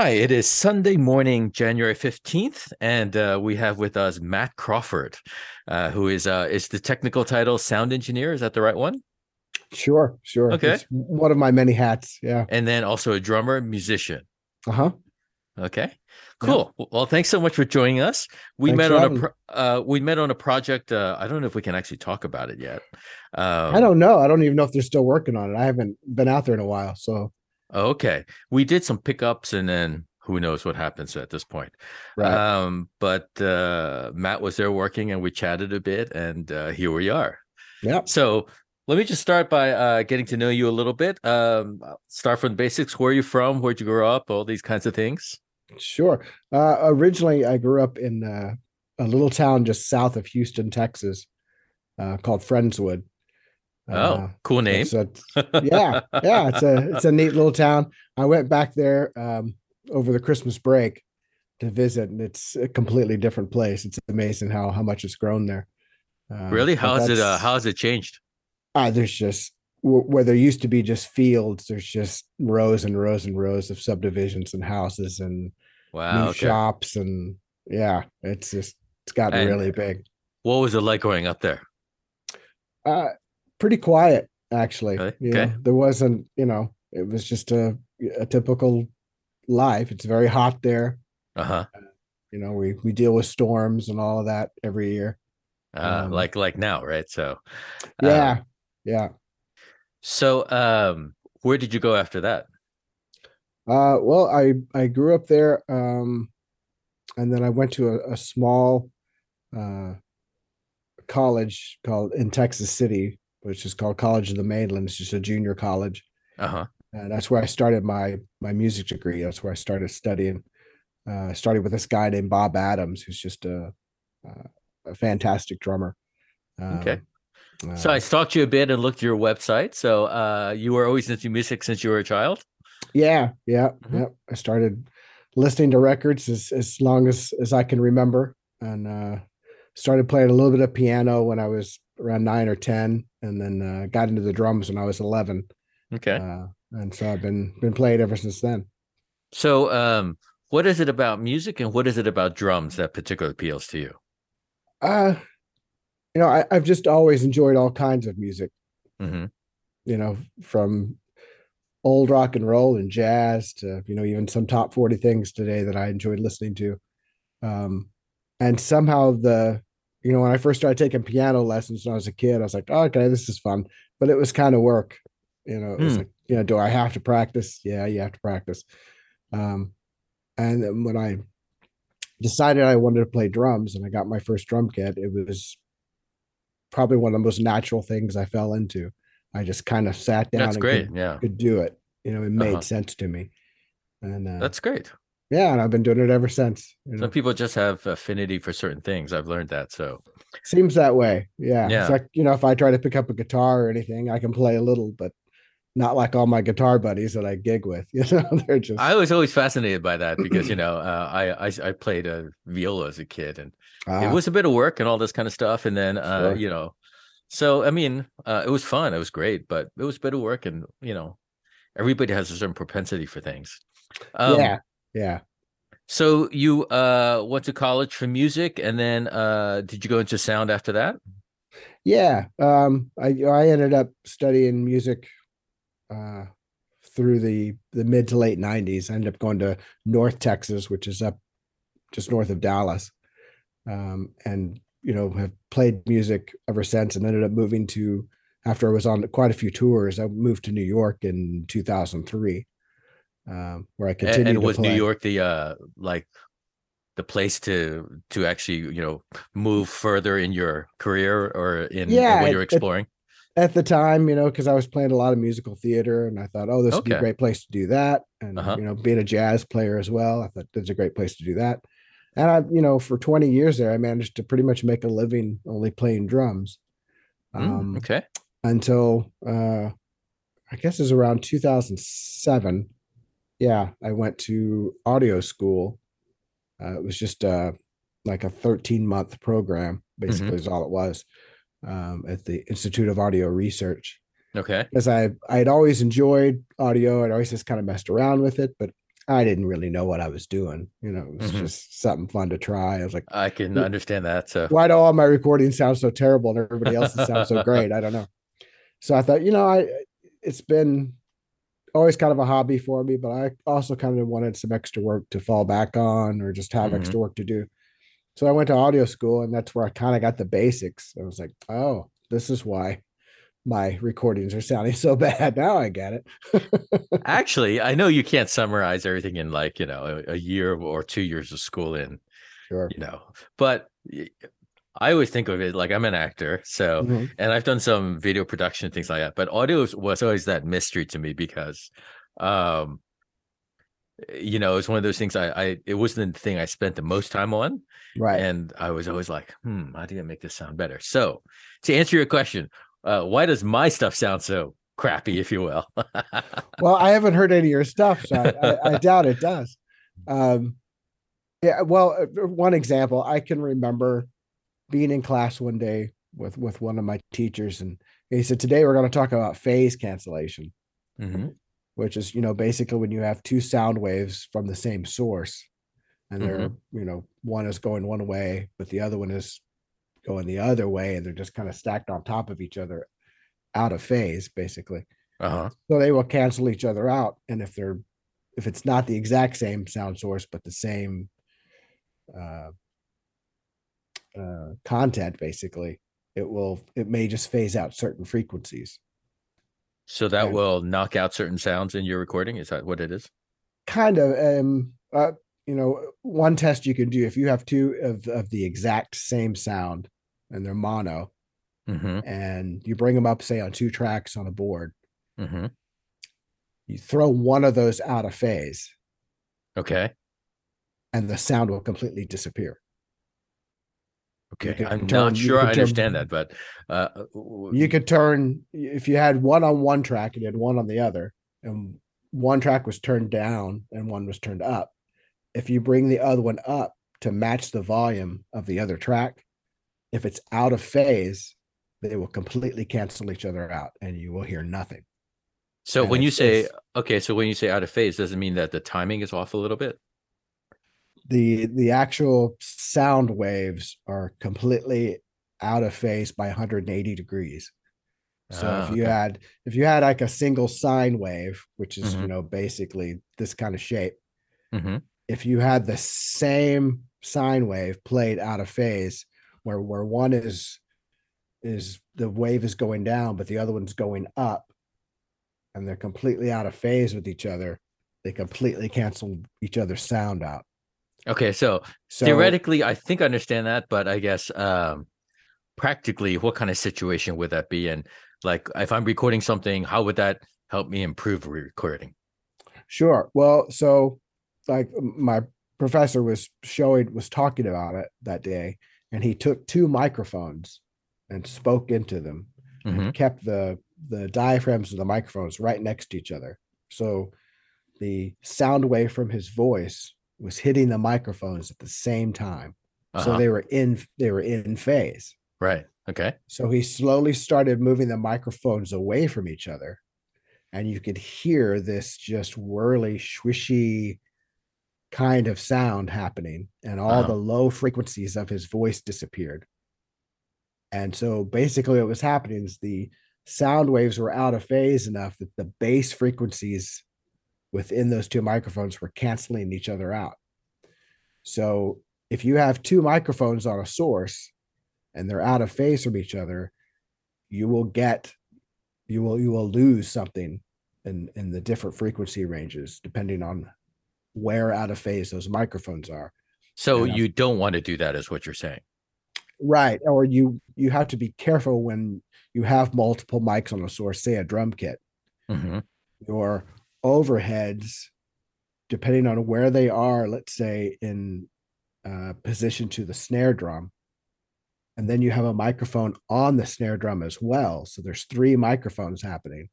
Hi, it is Sunday morning, January 15th, and uh, we have with us Matt Crawford, uh, who is uh, is the technical title sound engineer. Is that the right one? Sure, sure. Okay. It's one of my many hats. Yeah. And then also a drummer, musician. Uh huh. Okay, cool. Well, thanks so much for joining us. We Thanks met on a pro- uh, we met on a project. Uh, I don't know if we can actually talk about it yet. Um, I don't know. I don't even know if they're still working on it. I haven't been out there in a while. So, Okay, we did some pickups, and then who knows what happens at this point. right. Um, but uh, Matt was there working, and we chatted a bit, and uh, here we are. yeah. So let me just start by uh, getting to know you a little bit. Um, start from the basics. Where are you from? Where'd you grow up? All these kinds of things. Sure. Uh, originally, I grew up in uh, a little town just south of Houston, Texas, uh, called Friendswood. Oh, Uh, cool name. a- yeah, yeah. It's a it's a neat little town. I went back there um, over the Christmas break to visit, and it's a completely different place. It's amazing how how much it's grown there. Um, really? has it? Uh, has it changed? Ah, there's just wh- where there used to be just fields, there's just rows and rows and rows of subdivisions and houses and Wow. Okay. shops and yeah, it's just it's gotten And- really big. What was it like growing up there? Uh pretty quiet actually. Really? You Okay. there wasn't, you know, it was just a a typical life. It's very hot there. Uh huh. You know, we we deal with storms and all of that every year. Uh, Um, like like now, right? So. uh, Yeah. yeah. so, um, where did you go after that? Uh, well, I I grew up there, um, and then I went to a, a small uh, college called in Texas City, which is called College of the Mainland. It's just a junior college, Uh huh. and that's where I started my my music degree. That's where I started studying. Uh, I started with this guy named Bob Adams, who's just a a, a fantastic drummer. Okay. Um, So uh, I stalked you a bit and looked at your website. So, uh, you were always into music since you were a child. Yeah, yeah, Mhm. yeah. I started listening to records as as long as as I can remember, and uh, started playing a little bit of piano when I was around nine or ten, and then uh, got into the drums when I was eleven. Okay. Uh, and so I've been been playing ever since then. So, um, what is it about music and what is it about drums that particularly appeals to you? Uh, you know, I, I've just always enjoyed all kinds of music. hmm You know, from old rock and roll and jazz to you know even some top 40 things today that I enjoyed listening to. Um, and somehow the you know when I first started taking piano lessons when I was a kid, I was like, oh, okay, this is fun, but it was kind of work. You know, it was Hmm. like, you know, do I have to practice? Yeah, you have to practice. Um, and then when I decided I wanted to play drums and I got my first drum kit, it was probably one of the most natural things I fell into. I just kind of sat down That's and great. could, Yeah, could do it. You know, it made Uh-huh. sense to me. And uh, that's great. Yeah, and I've been doing it ever since. You know, Some people just have affinity for certain things. I've learned that. So, seems that way. Yeah. Yeah. It's like, you know, if I try to pick up a guitar or anything, I can play a little, but not like all my guitar buddies that I gig with. You know, they're just I was always fascinated by that because you know uh, I, I I played a viola as a kid and it ah, was a bit of work and all this kind of stuff. And then uh, Sure. you know, so I mean, uh, it was fun. It was great, but it was a bit of work, and you know, everybody has a certain propensity for things. Um, yeah. Yeah. So you uh went to college for music, and then uh did you go into sound after that? Yeah. Um, I I ended up studying music uh through the the mid to late 90s. I ended up going to North Texas, which is up just north of Dallas. Um, and you know, have played music ever since and ended up moving to after I was on quite a few tours, I moved to New York in 2003. Um, where I continued And, to was New. York the uh like the place to to actually you know move further in your career or in, in Yeah, what you're exploring? at the time, you know, because I was playing a lot of musical theater, and I thought, oh, this would be a great place to do that. And Uh-huh. you know, being a jazz player as well, I thought there's a great place to do that. And I, you know, for 20 years there, I managed to pretty much make a living only playing drums. Mm, Um, okay. until uh, I guess it was around 2007. Yeah, I went to audio school. Uh, it was just uh, like a 13 month program, basically, is all it was um, at the Institute of Audio Research. Okay. Because I I had always enjoyed audio, I'd always just kind of messed around with it, but I didn't really know what I was doing. You know, it was Mhm. just something fun to try. I was like, I can understand that. So why do all my recordings sound so terrible and everybody else's sound so great? I don't know. So I thought, you know, I it's been always kind of a hobby for me, but I also kind of wanted some extra work to fall back on or just have Mhm. extra work to do. So I went to audio school and that's where I kind of got the basics. I was like, oh, this is why my recordings are sounding so bad. Now I get it. actually, I know you can't summarize everything in like, you know, a, a year or two years of school in, Sure. you know, but I always think of it like I'm an actor. So, Mhm. and I've done some video production things like that, but audio was- was always that mystery to me because, um, you know, it's one of those things I, I, it wasn't the thing I spent the most time on. Right. And I was always like, hmm, how do I make this sound better? So to answer your question, uh, why does my stuff sound so crappy, if you will? well, I haven't heard any of your stuff, so I, I, I doubt it does. Um, yeah, well, uh, one example I can remember being in class one day with with one of my teachers, and he said, "Today we're going to talk about phase cancellation, Mhm. which is you know basically when you have two sound waves from the same source, and they're you know one is going one way, but the other one is going the other way, and they're just kind of stacked on top of each other, out of phase, basically." Uh-huh. so they will cancel each other out and if they're if it's not the exact same sound source but the same uh, uh, content basically it will it may just phase out certain frequencies So that will knock out certain sounds in your recording. Is that what it is? kind of um uh, you know one test you can do if you have two of, of the exact same sound and they're mono Mm-hmm. and you bring them up say on two tracks on a board Mm-hmm. you throw one of those out of phase Okay. and the sound will completely disappear Okay. I'm turn- not sure I turn- understand that, but uh, w- you could turn if you had one on one track and you had one on the other and one track was turned down and one was turned up if you bring the other one up to match the volume of the other track if it's out of phase they will completely cancel each other out and you will hear nothing so and when you say okay, so when you say out of phase, doesn't mean that the timing is off a little bit? The the actual sound waves are completely out of phase by 180 degrees So Ah, if you okay. had if you had like a single sine wave, which is you Mhm. know basically this kind of shape, Mhm. if you had the same sine wave played out of phase, where where one is is the wave is going down, but the other one's going up, and they're completely out of phase with each other, they completely cancel each other's sound out. Okay, so, So theoretically, I think I understand that, but I guess um, practically, what kind of situation would that be? And like, if I'm recording something, how would that help me improve recording? Sure. Well, so like my professor was showing was talking about it that day, and he took two microphones and spoke into them Mhm. and kept the the diaphragms of the microphones right next to each other. So the sound wave from his voice was hitting the microphones at the same time. So Uh-huh. they were in they were in phase. Right. Okay. So he slowly started moving the microphones away from each other. And you could hear this just whirly, swishy kind of sound happening. And all Uh-huh. the low frequencies of his voice disappeared. And so basically, what was happening is the sound waves were out of phase enough that the bass frequencies within those two microphones were canceling each other out. So if you have two microphones on a source and they're out of phase from each other, you will get you will you will lose something in in the different frequency ranges depending on where out of phase those microphones are. So And, um, you don't want to do that, is what you're saying. Right. Or you you have to be careful when you have multiple mics on a source, say a drum kit. Mhm. your overheads, depending on where they are, let's say in uh, position to the snare drum, and then you have a microphone on the snare drum as well. So there's three microphones happening.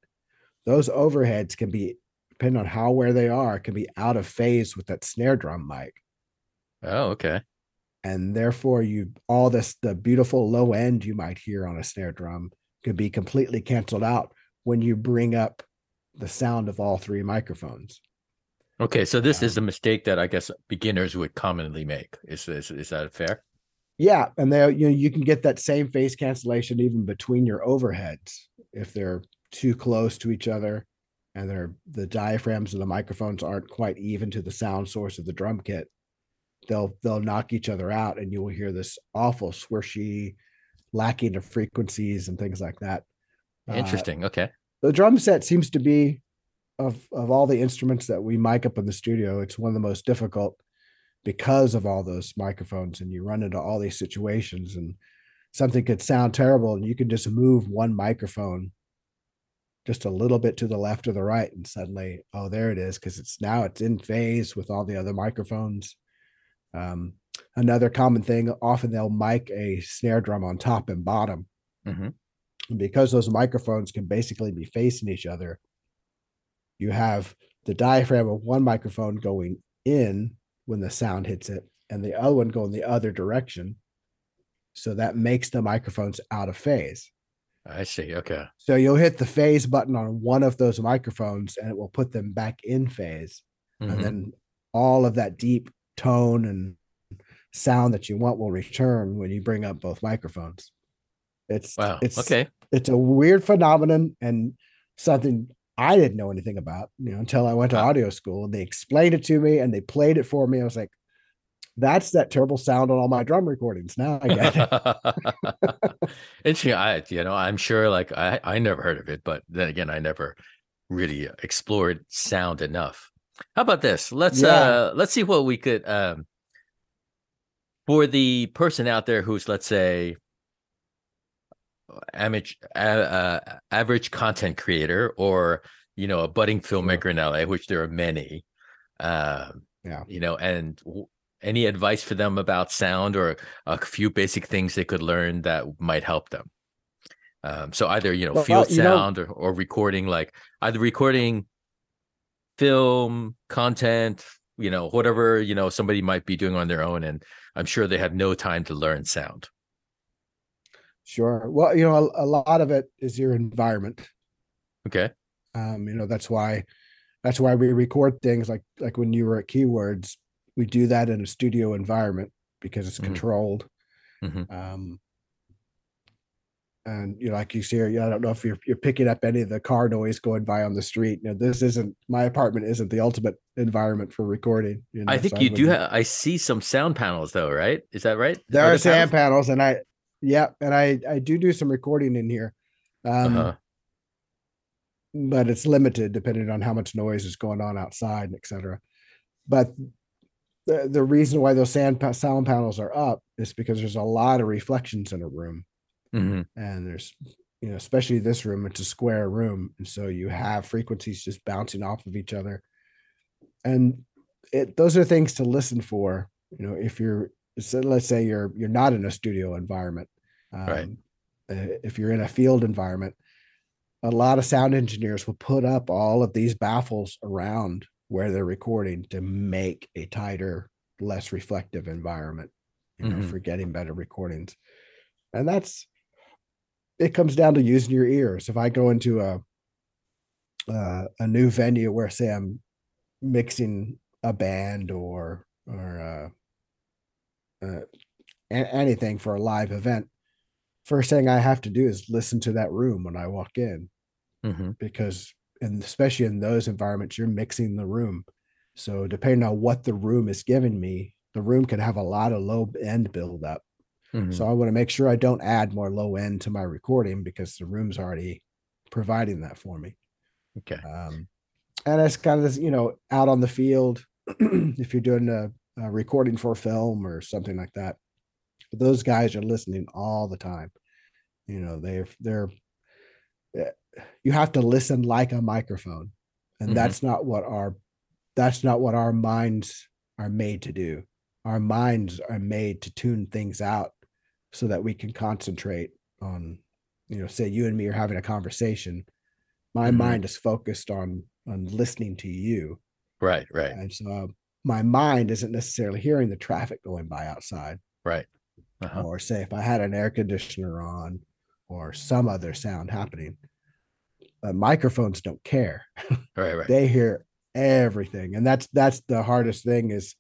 Those overheads can be, depending on how where they are, can be out of phase with that snare drum mic. Oh, okay. And therefore, you all this the beautiful low end you might hear on a snare drum could be completely canceled out when you bring up the sound of all three microphones. Okay, so this is Um, a mistake that I guess beginners would commonly make. Is is, is that fair? Yeah, and they you know you can get that same phase cancellation even between your overheads if they're too close to each other and they're the diaphragms of the microphones aren't quite even to the sound source of the drum kit. They'll they'll knock each other out and you will hear this awful swishy lacking of frequencies and things like that. Uh, Interesting. Okay. The drum set seems to be of of all the instruments that we mic up in the studio it's one of the most difficult because of all those microphones and you run into all these situations and something could sound terrible and you can just move one microphone just a little bit to the left or the right and suddenly oh there it is because it's now it's in phase with all the other microphones. Um, another common thing often they'll mic a snare drum on top and bottom. Hmm and because those microphones can basically be facing each other, you have the diaphragm of one microphone going in when the sound hits it, and the other one going the other direction. So that makes the microphones out of phase. I see. Okay. So you'll hit the phase button on one of those microphones and it will put them back in phase. Mhm. And then all of that deep tone and sound that you want will return when you bring up both microphones. It's Wow. it's Okay. it's a weird phenomenon and something I didn't know anything about, you know, until I went to Wow. audio school and they explained it to me and they played it for me. I was like, that's that terrible sound on all my drum recordings. Now I get it. Interesting. I, you know, I'm sure like I, I never heard of it, but then again, I never really explored sound enough. How about this? Let's Yeah. uh let's see what we could um for the person out there who's let's say amateur uh, uh, average content creator or you know a budding filmmaker in LA, which there are many. Um Yeah. you know, and w- any advice for them about sound or a few basic things they could learn that might help them. Um, so either you know Well, field you know- sound or, or recording, like either recording film content, you know, whatever you know somebody might be doing on their own, and I'm sure they have no time to learn sound. Sure. Well, you know, a, a lot of it is your environment. Okay. Um, you know, that's why that's why we record things like like when you were at Keywords, we do that in a studio environment because it's Mhm. controlled. Mhm. Um, and you know, like you see I don't know if you're you're picking up any of the car noise going by on the street. You know, this isn't my apartment isn't the ultimate environment for recording. You know, I think so you do. have I see some sound panels though, right? Is that right? there Are are there sound panels? panels, and I, yeah, and I I do do some recording in here. Um, Uh-huh. but it's limited depending on how much noise is going on outside, et cetera. But the, the reason why those sand sound panels are up is because there's a lot of reflections in a room, Mhm. and there's you know especially this room, it's a square room, and so you have frequencies just bouncing off of each other, and it those are things to listen for. You know, if you're so let's say you're you're not in a studio environment, um, Right. uh, if you're in a field environment, a lot of sound engineers will put up all of these baffles around where they're recording to make a tighter, less reflective environment, you know, Mhm. for getting better recordings. And that's it comes down to using your ears. If I go into a uh, a new venue where say I'm mixing a band or or uh, anything for a live event, first thing I have to do is listen to that room when I walk in Mhm. because and especially in those environments you're mixing the room so depending on what the room is giving me the room can have a lot of low end buildup Mhm. so i want to make sure i don't add more low end to my recording because the room's already providing that for me Okay. um, and it's kind of this, you know out on the field if you're doing a, a recording for film or something like that those guys are listening all the time you know they're they're eh, you have to listen like a microphone and Mhm. that's not what our that's not what our minds are made to do our minds are made to tune things out so that we can concentrate on you know say you and me are having a conversation my Mhm. mind is focused on on listening to you Right. Right. and so uh, my mind isn't necessarily hearing the traffic going by outside Right. Uh-huh. or say if I had an air conditioner on or some other sound happening. But microphones don't care. Right. Right. They hear everything. And that's that's the hardest thing is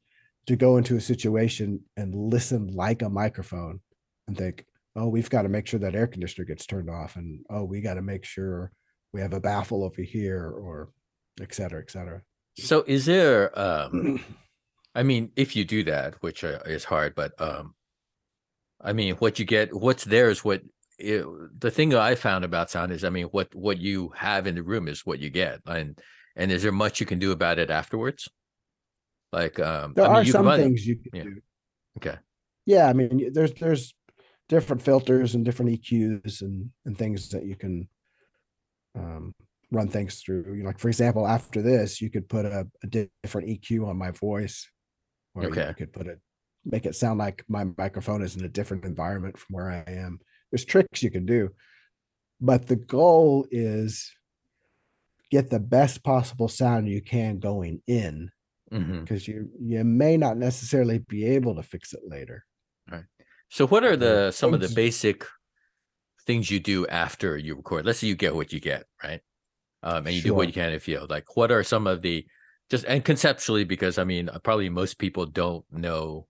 to go into a situation and listen like a microphone and think, oh, we've got to make sure that air conditioner gets turned off, and oh, we got to make sure we have a baffle over here, or et cetera, et cetera. So is there um I mean if you do that, which uh, is hard, but um I mean what you get what's there is what it, the thing I found about sound is I mean what what you have in the room is what you get. And and is there much you can do about it afterwards? Like um There I mean are you some run- things you can yeah. do. Okay. Yeah, I mean, there's there's different filters and different EQs and and things that you can um, run things through. You know, like for example, after this, you could put a, a different EQ on my voice, or you could put it make it sound like my microphone is in a different environment from where I am. There's tricks you can do, but the goal is get the best possible sound you can going in mm-hmm. because you you may not necessarily be able to fix it later. Right so what are the some of the basic things you do after you record? Let's say you get what you get, right? Um, and you do what you can in field. Like, what are some of the just and conceptually, because I mean, uh, probably most people don't know,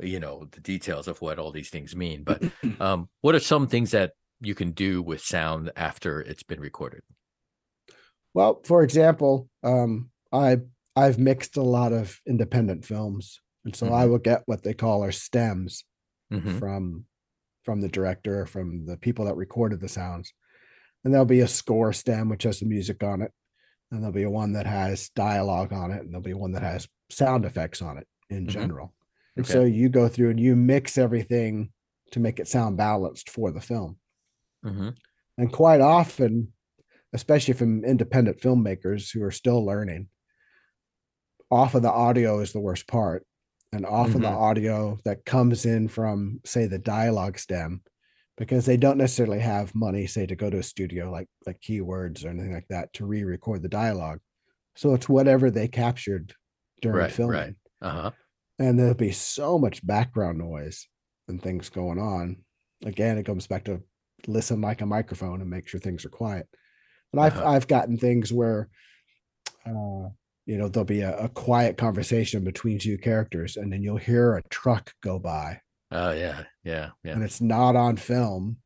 you know, the details of what all these things mean. But um, what are some things that you can do with sound after it's been recorded? Well, for example, um, I I've mixed a lot of independent films, and so I Mhm. will get what they call our stems Mhm. from from the director, from the people that recorded the sounds, and there'll be a score stem which has the music on it, and there'll be one that has dialogue on it, and there'll be one that has sound effects on it in Mhm. general. And Okay. so you go through and you mix everything to make it sound balanced for the film. hmm And quite often, especially from independent filmmakers who are still learning, often the audio is the worst part. And often the Mhm. audio that comes in from, say, the dialogue stem, because they don't necessarily have money, say, to go to a studio like like Keywords or anything like that to re-record the dialogue. So it's whatever they captured during Right, right. filming. Uh huh. And there'll be so much background noise and things going on. Again, it comes back to listen like a microphone and make sure things are quiet. And I've Uh-huh. I've gotten things where uh you know there'll be a, a quiet conversation between two characters and then you'll hear a truck go by Oh yeah, yeah, yeah. and it's not on film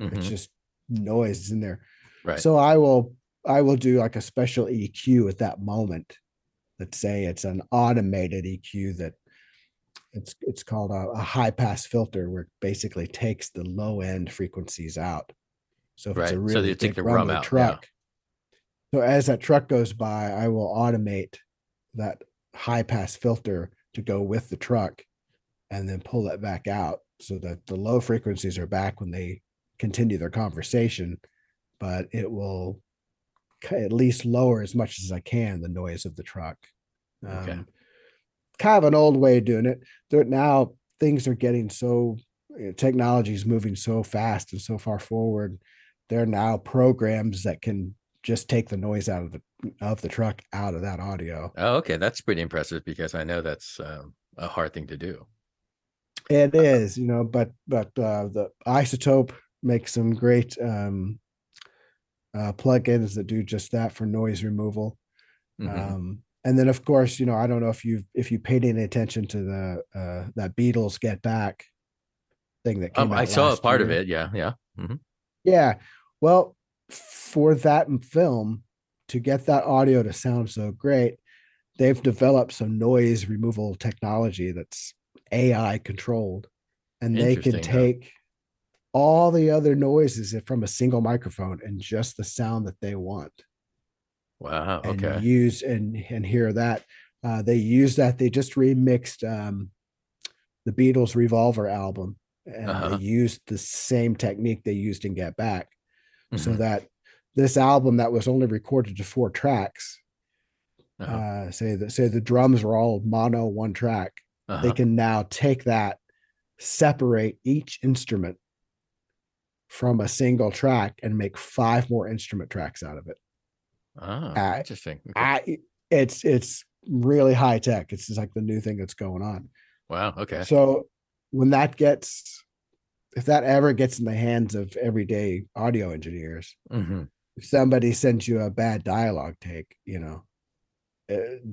Mhm. it's just noise in there Right. so i will i will do like a special eq at that moment let's say it's an automated eq that it's it's called a, a high pass filter where it basically takes the low end frequencies out so if it's Right, a so really you take big the rum out, yeah. truck so as that truck goes by i will automate that high pass filter to go with the truck and then pull it back out so that the low frequencies are back when they continue their conversation but it will at least lower as much as i can the noise of the truck Okay. um, kind of an old way of doing it there now things are getting so technology is moving so fast and so far forward there are now programs that can just take the noise out of the of the truck out of that audio Oh, okay, that's pretty impressive because I know that's um, a hard thing to do. It is, you know, but but uh, the iZotope makes some great um, uh, plugins that do just that for noise removal. Mhm. Um, and then, of course, you know, I don't know if you if you paid any attention to the uh, that Beatles Get Back thing that came Um, out I saw a part of it. Yeah, yeah. mm-hmm. Yeah, well, for that film to get that audio to sound so great, they've developed some noise removal technology that's AI controlled, and they can huh? take all the other noises from a single microphone and just the sound that they want, Wow. and Okay. use and and hear that. Uh, they use that. They just remixed um, the Beatles Revolver album, and Uh-huh. they used the same technique they used in Get Back so Mhm. that this album that was only recorded to four tracks Uh-huh. uh say that say the drums were all mono one track they Uh-huh. can now take that separate each instrument from a single track and make five more instrument tracks out of it Ah, uh, interesting. Okay. i it's it's really high tech it's just like the new thing that's going on Wow. Okay. so when that gets if that ever gets in the hands of everyday audio engineers hmm if somebody sends you a bad dialogue take, you know,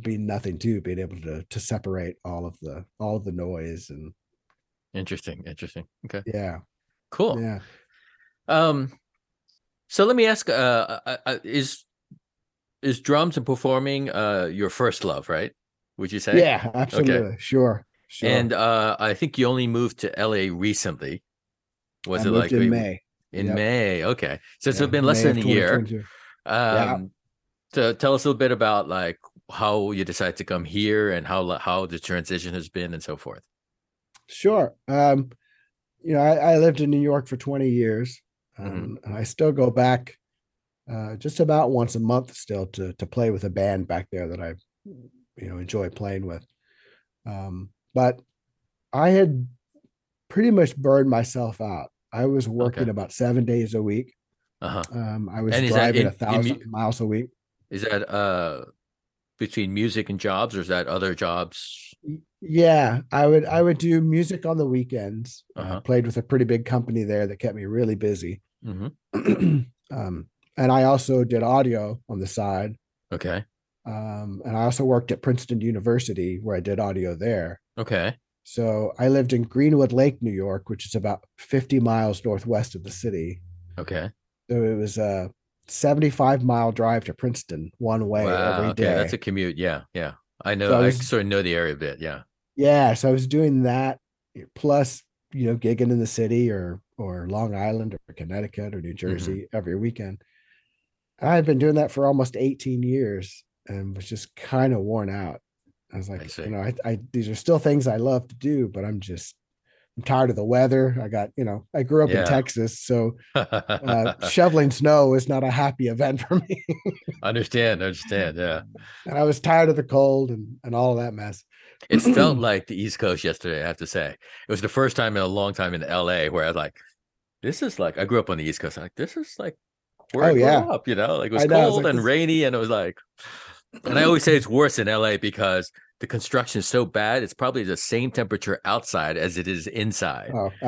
be nothing to being able to to separate all of the all of the noise and Interesting. Interesting. Okay. yeah, Cool. yeah. Um, so let me ask: uh, uh, uh, is is drums and performing uh your first love? Right? Would you say? Yeah, absolutely. Sure. Sure. And uh, I think you only moved to LA recently. Was I it like in we- May? in Yep. May? Okay, so it's Yeah, been less May than a year. 2022. Um, so tell us a little bit about like how you decided to come here and how how the transition has been and so forth. Sure. Um, you know, I, I lived in New York for 20 years. Mhm. Um, and I still go back uh, just about once a month still to to play with a band back there that I, you know, enjoy playing with. Um, but I had pretty much burned myself out. I was working Okay. about seven days a week. Uh huh. Um, I was And driving in- a thousand mu- miles a week. Is that uh between music and jobs, or is that other jobs? Yeah, I would I would do music on the weekends. uh Uh-huh. played with a pretty big company there that kept me really busy. hmm um, and I also did audio on the side. Okay. Um, and I also worked at Princeton University where I did audio there. Okay. So I lived in Greenwood Lake, New York, which is about 50 miles northwest of the city. Okay. So it was a 75 mile drive to Princeton one way wow. every Okay, that's a commute. Yeah. Yeah. I know. So I I sort of know the area a bit. Yeah. yeah, so I was doing that plus, you know, gigging in the city or or Long Island or Connecticut or New Mm-hmm. Jersey every weekend. I had been doing that for almost 18 years and was just kind of worn out. I was like, see. you know, I, I these are still things I love to do, but I'm just I'm tired of the weather. I got, you know, I grew up Yeah. in Texas, so uh, shoveling snow is not a happy event for me. understand. Understand. Yeah. and I was tired of the cold and and all of that mess. It felt like the East Coast yesterday, I have to say. It was the first time in a long time in LA where I was like, this is like, I grew up on the East Coast. I'm like, this is like where Oh, I grew yeah. up, you know, like it was know, cold like and this- rainy. And it was like, and I always say it's worse in LA because the construction is so bad. It's probably the same temperature outside as it is inside. Oh, Because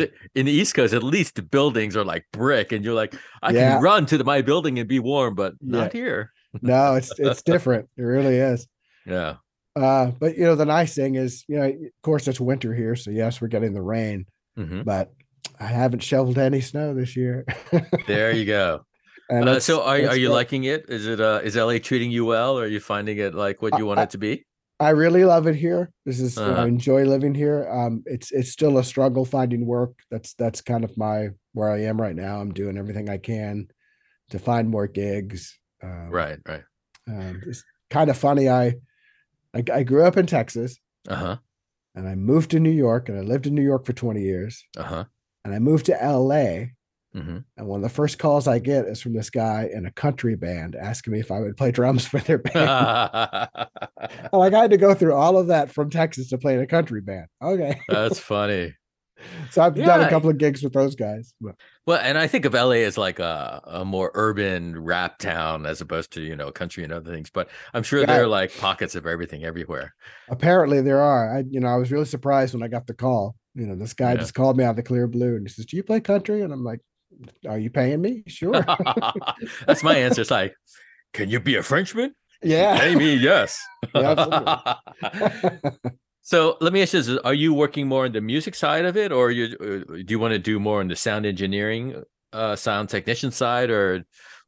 absolutely. it, in the East Coast, at least the buildings are like brick, and you're like, I Yeah. can run to my building and be warm, but Yeah. not here. no, it's it's different. It really is. Yeah. Uh, but you know, the nice thing is, you know, of course it's winter here, so yes, we're getting the rain, hmm but I haven't shoveled any snow this year. There you go. Uh, so are, are you great. liking it? Is it uh is LA treating you well? Or are you finding it like what I- you want it to be? I really love it here. This is you know, Uh-huh. I enjoy living here. Um, it's it's still a struggle finding work. That's that's kind of my where I am right now. I'm doing everything I can to find more gigs. Um, Right, right. Um, it's kind of funny. I, I I grew up in Texas Uh-huh. and I moved to New York and I lived in New York for 20 years Uh-huh. and I moved to LA. Hmm And one of the first calls I get is from this guy in a country band asking me if I would play drums for their band. Like, I had to go through all of that from Texas to play in a country band. Okay. That's funny. So I've done a couple of gigs with those guys. But Well, and I think of LA as like a, a more urban rap town as opposed to, you know, country and other things. But I'm sure there are like pockets of everything everywhere. apparently there are. I, you know, I was really surprised when I got the call. You know, this guy Yeah. just called me out of the clear blue and he says, Do you play country? And I'm like, Are you paying me? Sure. That's my answer. It's like, can you be a Frenchman? yeah. Pay me, yes. Yeah, so let me ask you this: Are you working more on the music side of it, or you uh, do you want to do more on the sound engineering, uh, sound technician side, or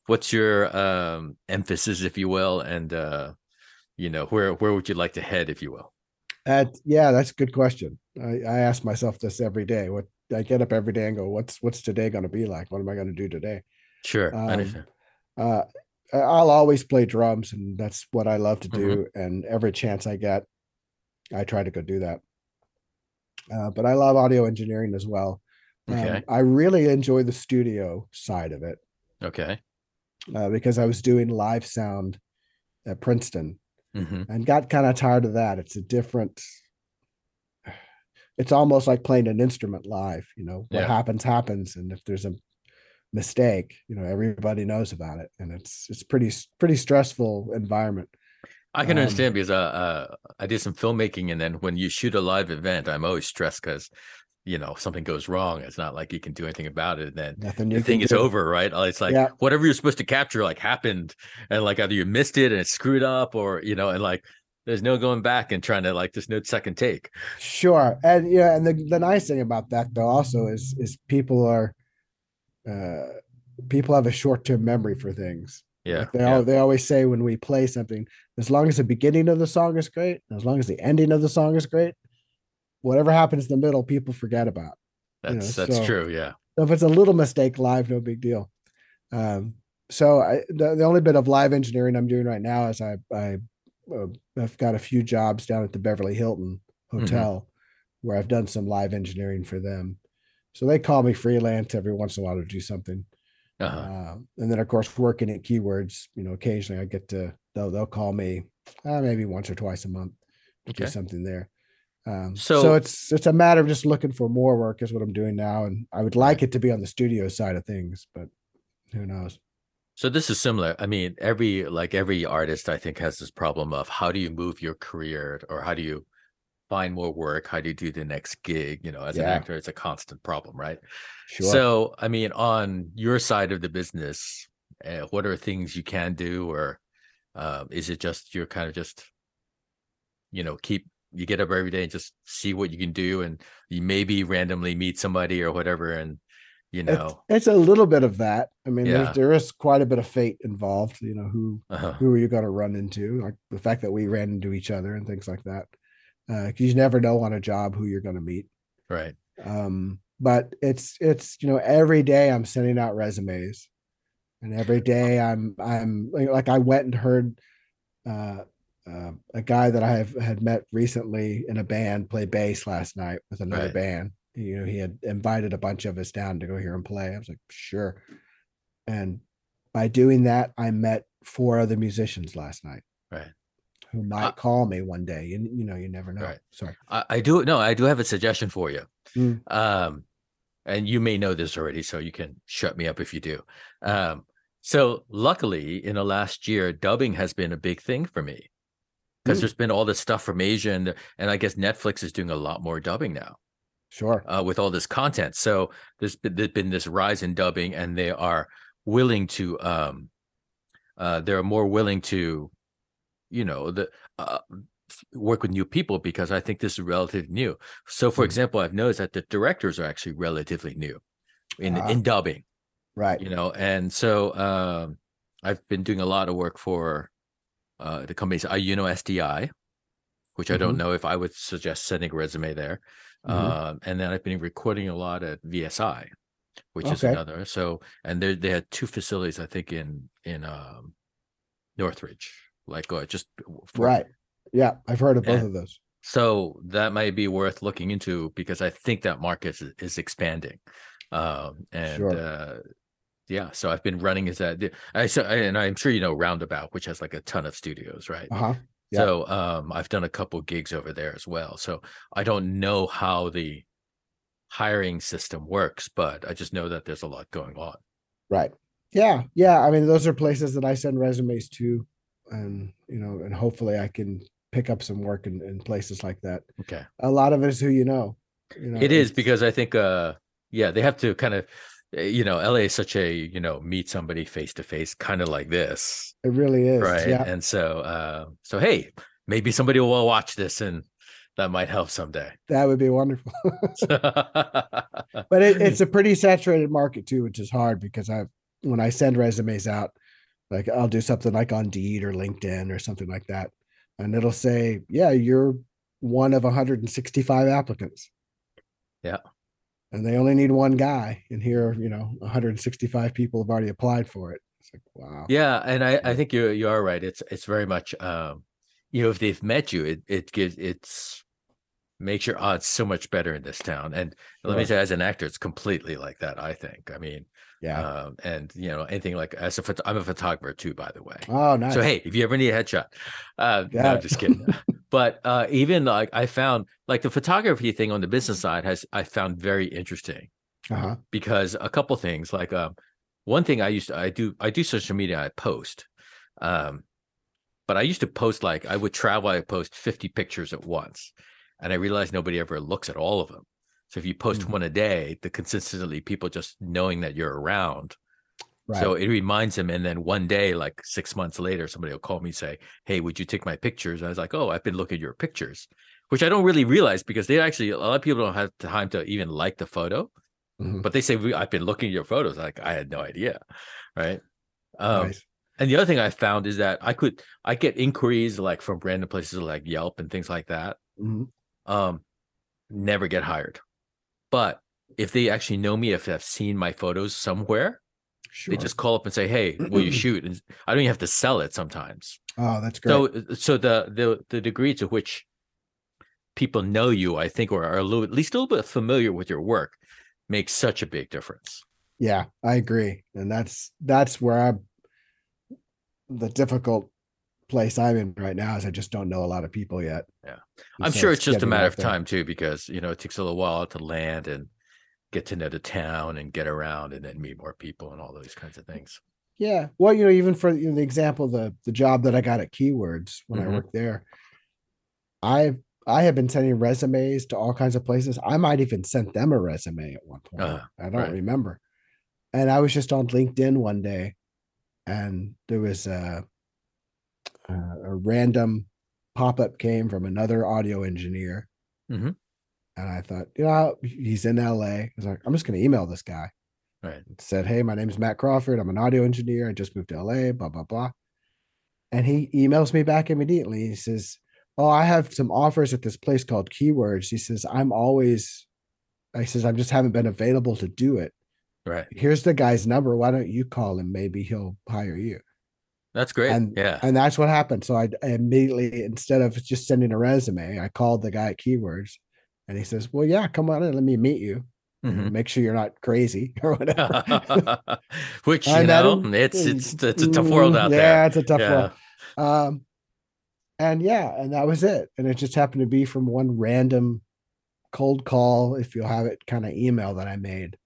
what's your um, emphasis, if you will, and uh, you know where where would you like to head, if you will? That yeah, that's a good question. I, I ask myself this every day. What I get up every day and go, what's what's today going to be like? What am I going to do today? Sure, Um, I understand. Uh, I'll always play drums, and that's what I love to Mm-hmm. do. And every chance I get, I try to go do that. Uh, but I love audio engineering as well. Um, I really enjoy the studio side of it Okay. uh, because I was doing live sound at Princeton hmm and got kind of tired of that. It's a different. It's almost like playing an instrument live. You know, what Yeah. happens happens, and if there's a mistake, you know, everybody knows about it, and it's it's pretty pretty stressful environment. I can Um, understand because uh, uh, I did some filmmaking, and then when you shoot a live event, I'm always stressed because you know something goes wrong it's not like you can do anything about it and then Nothing the thing is do. over right it's like Yeah. whatever you're supposed to capture like happened and like either you missed it and it's screwed up or you know and like there's no going back and trying to like there's no second take Sure. And yeah, and the, the nice thing about that though also is is people are uh people have a short-term memory for things. yeah, Like they yeah. all they always say when we play something, as long as the beginning of the song is great, as long as the ending of the song is great, whatever happens in the middle, people forget about. you know, that's that's so- true yeah So if it's a little mistake live, no big deal. Um, so I, the, the only bit of live engineering I'm doing right now is I I uh, I've got a few jobs down at the Beverly Hilton Hotel where I've done some live engineering for them. So they call me freelance every once in a while to do something. uh-huh. Uh, and then of course working at Keywords, you know, occasionally I get to they'll they'll call me uh, maybe once or twice a month to do something there. Um, So- so, it's it's a matter of just looking for more work is what I'm doing now, and I would like it to be on the studio side of things, but who knows? So this is similar. I mean, every like every artist I think has this problem of how do you move your career or how do you find more work? How do you do the next gig? You know, as an actor, it's a constant problem, right? Sure. So, I mean, on your side of the business, uh, what are things you can do, or uh, is it just you're kind of just, you know, keep you get up every day and just see what you can do, and you maybe randomly meet somebody or whatever, and you it's, know, it's a little bit of that. I mean, Yeah. there's, quite a bit of fate involved. You know, who uh who are you going to run into? Like the fact that we ran into each other and things like that. Because you never know on a job who you're going to meet. right, um but it's it's you know every day i'm sending out resumes and every day i'm i'm like, like i went and heard uh, uh a guy that i have had met recently in a band play bass last night with another Right. band you know he had invited a bunch of us down to go here and play i was like sure and by doing that i met four other musicians last night right. who might Uh, call me one day you, you know you never know Right. sorry I, I do no, I do have a suggestion for you. Mm. Um, and you may know this already, so you can shut me up if you do. Um, so luckily, in the last year, dubbing has been a big thing for me because Mm. there's been all this stuff from Asia, and, and I guess Netflix is doing a lot more dubbing now sure uh, with all this content. So there's been, there's been this rise in dubbing, and they are willing to, um, uh, they're more willing to, you know, the uh, work with new people because I think this is relatively new. So, for Mhm. example, I've noticed that the directors are actually relatively new in Ah. in dubbing, right you know, and so um, I've been doing a lot of work for uh, the companies Iyuno SDI, which I don't Mhm. know if I would suggest sending a resume there. Mhm. Um, and then I've been recording a lot at VSI, which is another. So, and they they had two facilities, I think, in in um, Northridge, like uh, just for- Right. Yeah, I've heard of both Yeah. of those. So that might be worth looking into because I think that market is, is expanding. Um, and Sure. uh, yeah, so I've been running as that. I so and I'm sure you know Roundabout, which has like a ton of studios, right? Uh huh. Yeah. So um, I've done a couple gigs over there as well. So I don't know how the hiring system works, but I just know that there's a lot going on. Right. Yeah. Yeah. I mean, those are places that I send resumes to, and you know, and hopefully I can pick up some work in, in places like that. Okay. A lot of it is who you know. You know, it is because I think uh yeah, they have to kind of you know, LA is such a, you know, meet somebody face to face kind of like this, it really is. right? Yeah. And so uh so hey, maybe somebody will watch this and that might help someday. That would be wonderful. but it, it's a pretty saturated market too, which is hard because I, when I send resumes out, like I'll do something like on Indeed or LinkedIn or something like that, and it'll say, "Yeah, you're one of 165 applicants." Yeah. And they only need one guy, and here, you know, 165 people have already applied for it. It's like, wow. yeah, and I, I think you you are right. It's it's very much um you know, if they've met you, it it gives it's makes your odds so much better in this town. And let me say, as an actor, it's completely like that. I think. I mean, Yeah. um, and you know, anything like as a I'm a photographer too, by the way. oh, nice. So hey, if you ever need a headshot, uh, no, I'm just kidding. but uh, even like I found like the photography thing on the business side has I found very interesting uh-huh. because a couple things like um, one thing I used to I do I do social media I post, um, but I used to post like I would travel I post 50 pictures at once, and I realized nobody ever looks at all of them. So if you post Mm. one a day, the consistently people just knowing that you're around. Right. So it reminds them. And then one day, like six months later, somebody will call me and say, Hey, would you take my pictures? And I was like, Oh, I've been looking at your pictures, which I don't really realize because they actually, a lot of people don't have time to even like the photo, Mhm. but they say, I've been looking at your photos. Like, I had no idea. Right. Um, Nice. and the other thing I found is that I could, I get inquiries like from random places like Yelp and things like that. Mhm. Um, never get hired. But if they actually know me, if they've seen my photos somewhere, Sure. they just call up and say, "Hey, will you shoot?" And I don't even have to sell it sometimes. oh, that's great. So, so the the the degree to which people know you, I think, or are a little, at least a little bit familiar with your work, makes such a big difference. yeah, I agree. And that's that's where I'm the difficult place I'm in right now is I just don't know a lot of people yet. Yeah. And I'm so sure it's just a matter of time too, because you know it takes a little while to land and get to know the town and get around and then meet more people and all those kinds of things. Yeah. Well, you know, even for you know, the example, the the job that I got at Keywords when Mhm. I worked there, I I have been sending resumes to all kinds of places. I might even sent them a resume at one point. Uh-huh, I don't right. remember. And I was just on LinkedIn one day, and there was a a, a random pop up came from another audio engineer, Mhm. and I thought, you know, he's in LA. I was like, I'm just going to email this guy Right. said, Hey, my name's Matt Crawford. I'm an audio engineer. I just moved to LA, blah, blah, blah. And he emails me back immediately. He says, Oh, I have some offers at this place called Keywords. He says, I'm always, I says, I just haven't been available to do it. Right. Here's the guy's number. Why don't you call him? Maybe he'll hire you. That's great. And- yeah. And that's what happened. So I, I immediately, instead of just sending a resume, I called the guy at Keywords and he says, Well, yeah, come on in. Let me meet you. Mhm. Make sure you're not crazy or whatever. Which you know, him. it's it's it's a tough world Mm, out yeah, there. Yeah, it's a tough Yeah. world. Um, and yeah, and that was it. And it just happened to be from one random cold call, if you'll have it, kind of email that I made.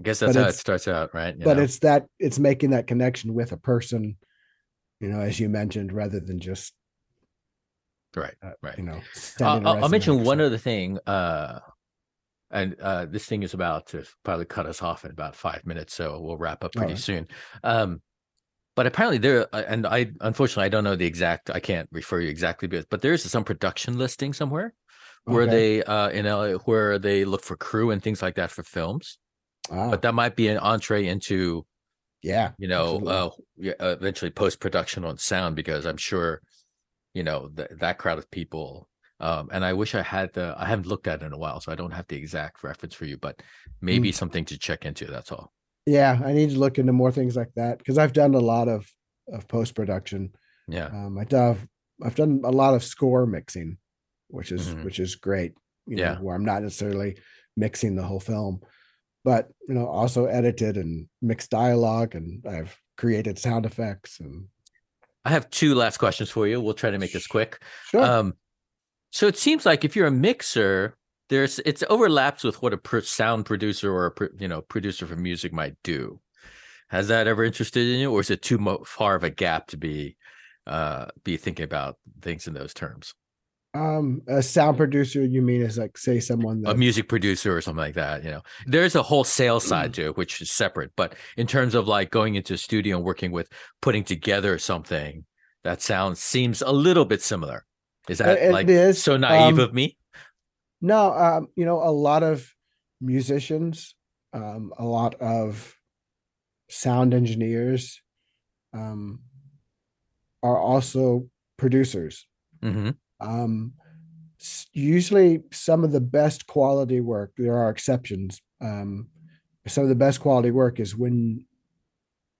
I guess But that's how it starts out, right? You but know? it's that it's making that connection with a person, you know, as you mentioned, rather than just right, uh, right. you know. I'll, sending a I'll- I'll mention one other thing. Uh, and uh, this thing is about to probably cut us off in about five minutes, so we'll wrap up pretty Alright. soon. Um, but apparently there, uh, and I unfortunately I don't know the exact. I can't refer you exactly, but but there's some production listing somewhere where Okay. they uh in LA where they look for crew and things like that for films. Ah, But that might be an entree into yeah, you know uh eventually post production on sound because I'm sure you know th- that crowd of people. Um, and I wish I had the I haven't looked at it in a while, so I don't have the exact reference for you, but maybe Mm. something to check into. That's all. yeah, I need to look into more things like that because I've done a lot of of post production. Yeah. Um, I do, I've done a lot of score mixing, which is Mhm. which is great. You Yeah. know, where I'm not necessarily mixing the whole film, but you know, also edited and mixed dialogue, and I've created sound effects and I have two last questions for you. We'll try to make this quick. sure. Um, so it seems like if you're a mixer, there's it's overlaps with what a sound producer or a you know producer for music might do. Has that ever interested in you, or is it too mo- far of a gap to be uh be thinking about things in those terms? Um, a sound producer, you mean is like say someone A music producer or something like that. You know, there's a whole sales Mm. side to it, which is separate. But in terms of like going into a studio and working with putting together something that sounds seems a little bit similar. Is that It- like it is, so naive um, of me? No, um, you know, a lot of musicians, um, a lot of sound engineers, um, are also producers. hmm Um, usually, some of the best quality work. There are exceptions. Um, some of the best quality work is when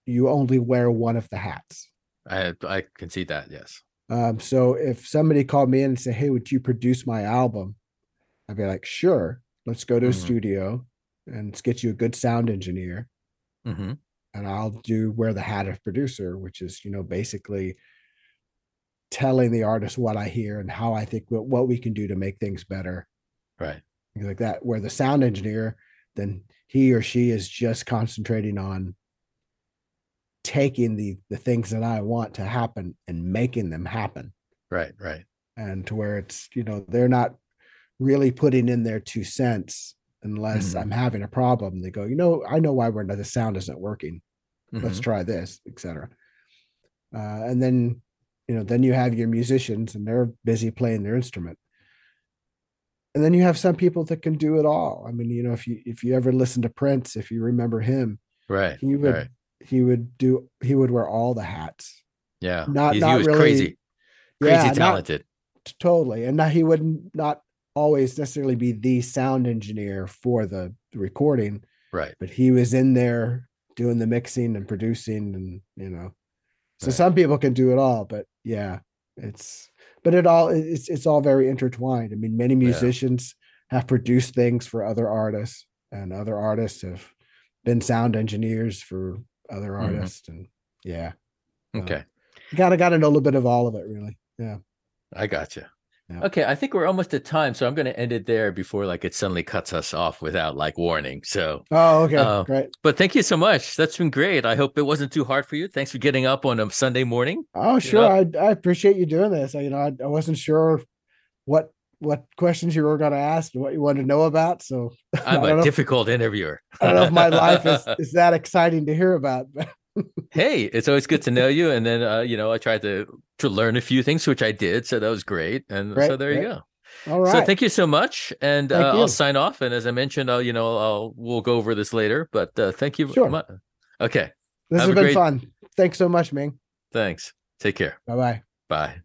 you only wear one of the hats. I I can see that. Yes. Um, so if somebody called me in and said, "Hey, would you produce my album?" I'd be like, "Sure, let's go to a Mhm. studio and let's get you a good sound engineer, mm-hmm. and I'll do wear the hat of producer, which is you know basically telling the artist what I hear and how I think what, what we can do to make things better, Right. things like that. Where the sound engineer, then he or she is just concentrating on taking the the things that I want to happen and making them happen. Right. Right. and to where it's you know they're not really putting in their two cents unless Mhm. I'm having a problem. They go, you know, I know why we're the sound isn't working. Let's Mhm. try this, etc. Uh, and then, you know, then you have your musicians and they're busy playing their instrument. And then you have some people that can do it all. I mean, you know, if you if you ever listen to Prince, if you remember him, right. he would right. he would do he would wear all the hats. Yeah. Not He's- not he was really crazy, crazy yeah, not talented. totally. And now he would not always necessarily be the sound engineer for the recording, right. but he was in there doing the mixing and producing and you know. So Right. some people can do it all, but yeah, it's but it all it's it's all very intertwined. I mean, many musicians have produced things for other artists, and other artists have been sound engineers for other Mhm. artists, and yeah, Uh, Okay. you gotta gotta know a little bit of all of it, really. Yeah. I got you. Okay, I think we're almost at time, so I'm going to end it there before like it suddenly cuts us off without like warning. So, Oh, okay, Uh, great. but thank you so much. That's been great. I hope it wasn't too hard for you. Thanks for getting up on a Sunday morning. Oh, sure. know? I I appreciate you doing this. I, you know, I, I wasn't sure what what questions you were going to ask and what you wanted to know about. So I'm a know if- difficult interviewer. I don't know if my life is is that exciting to hear about. Hey, it's always good to know you. And then, uh, you know, I tried to to learn a few things, which I did. So that was great. And so Great, there you go. All right. So thank you so much, and uh. I'll sign off. And as I mentioned, I'll you know I'll we'll go over this later. But uh, thank you. Sure. mu- Okay. this have has been great- fun. Thanks so much, Ming. Thanks. Take care. Bye bye. Bye.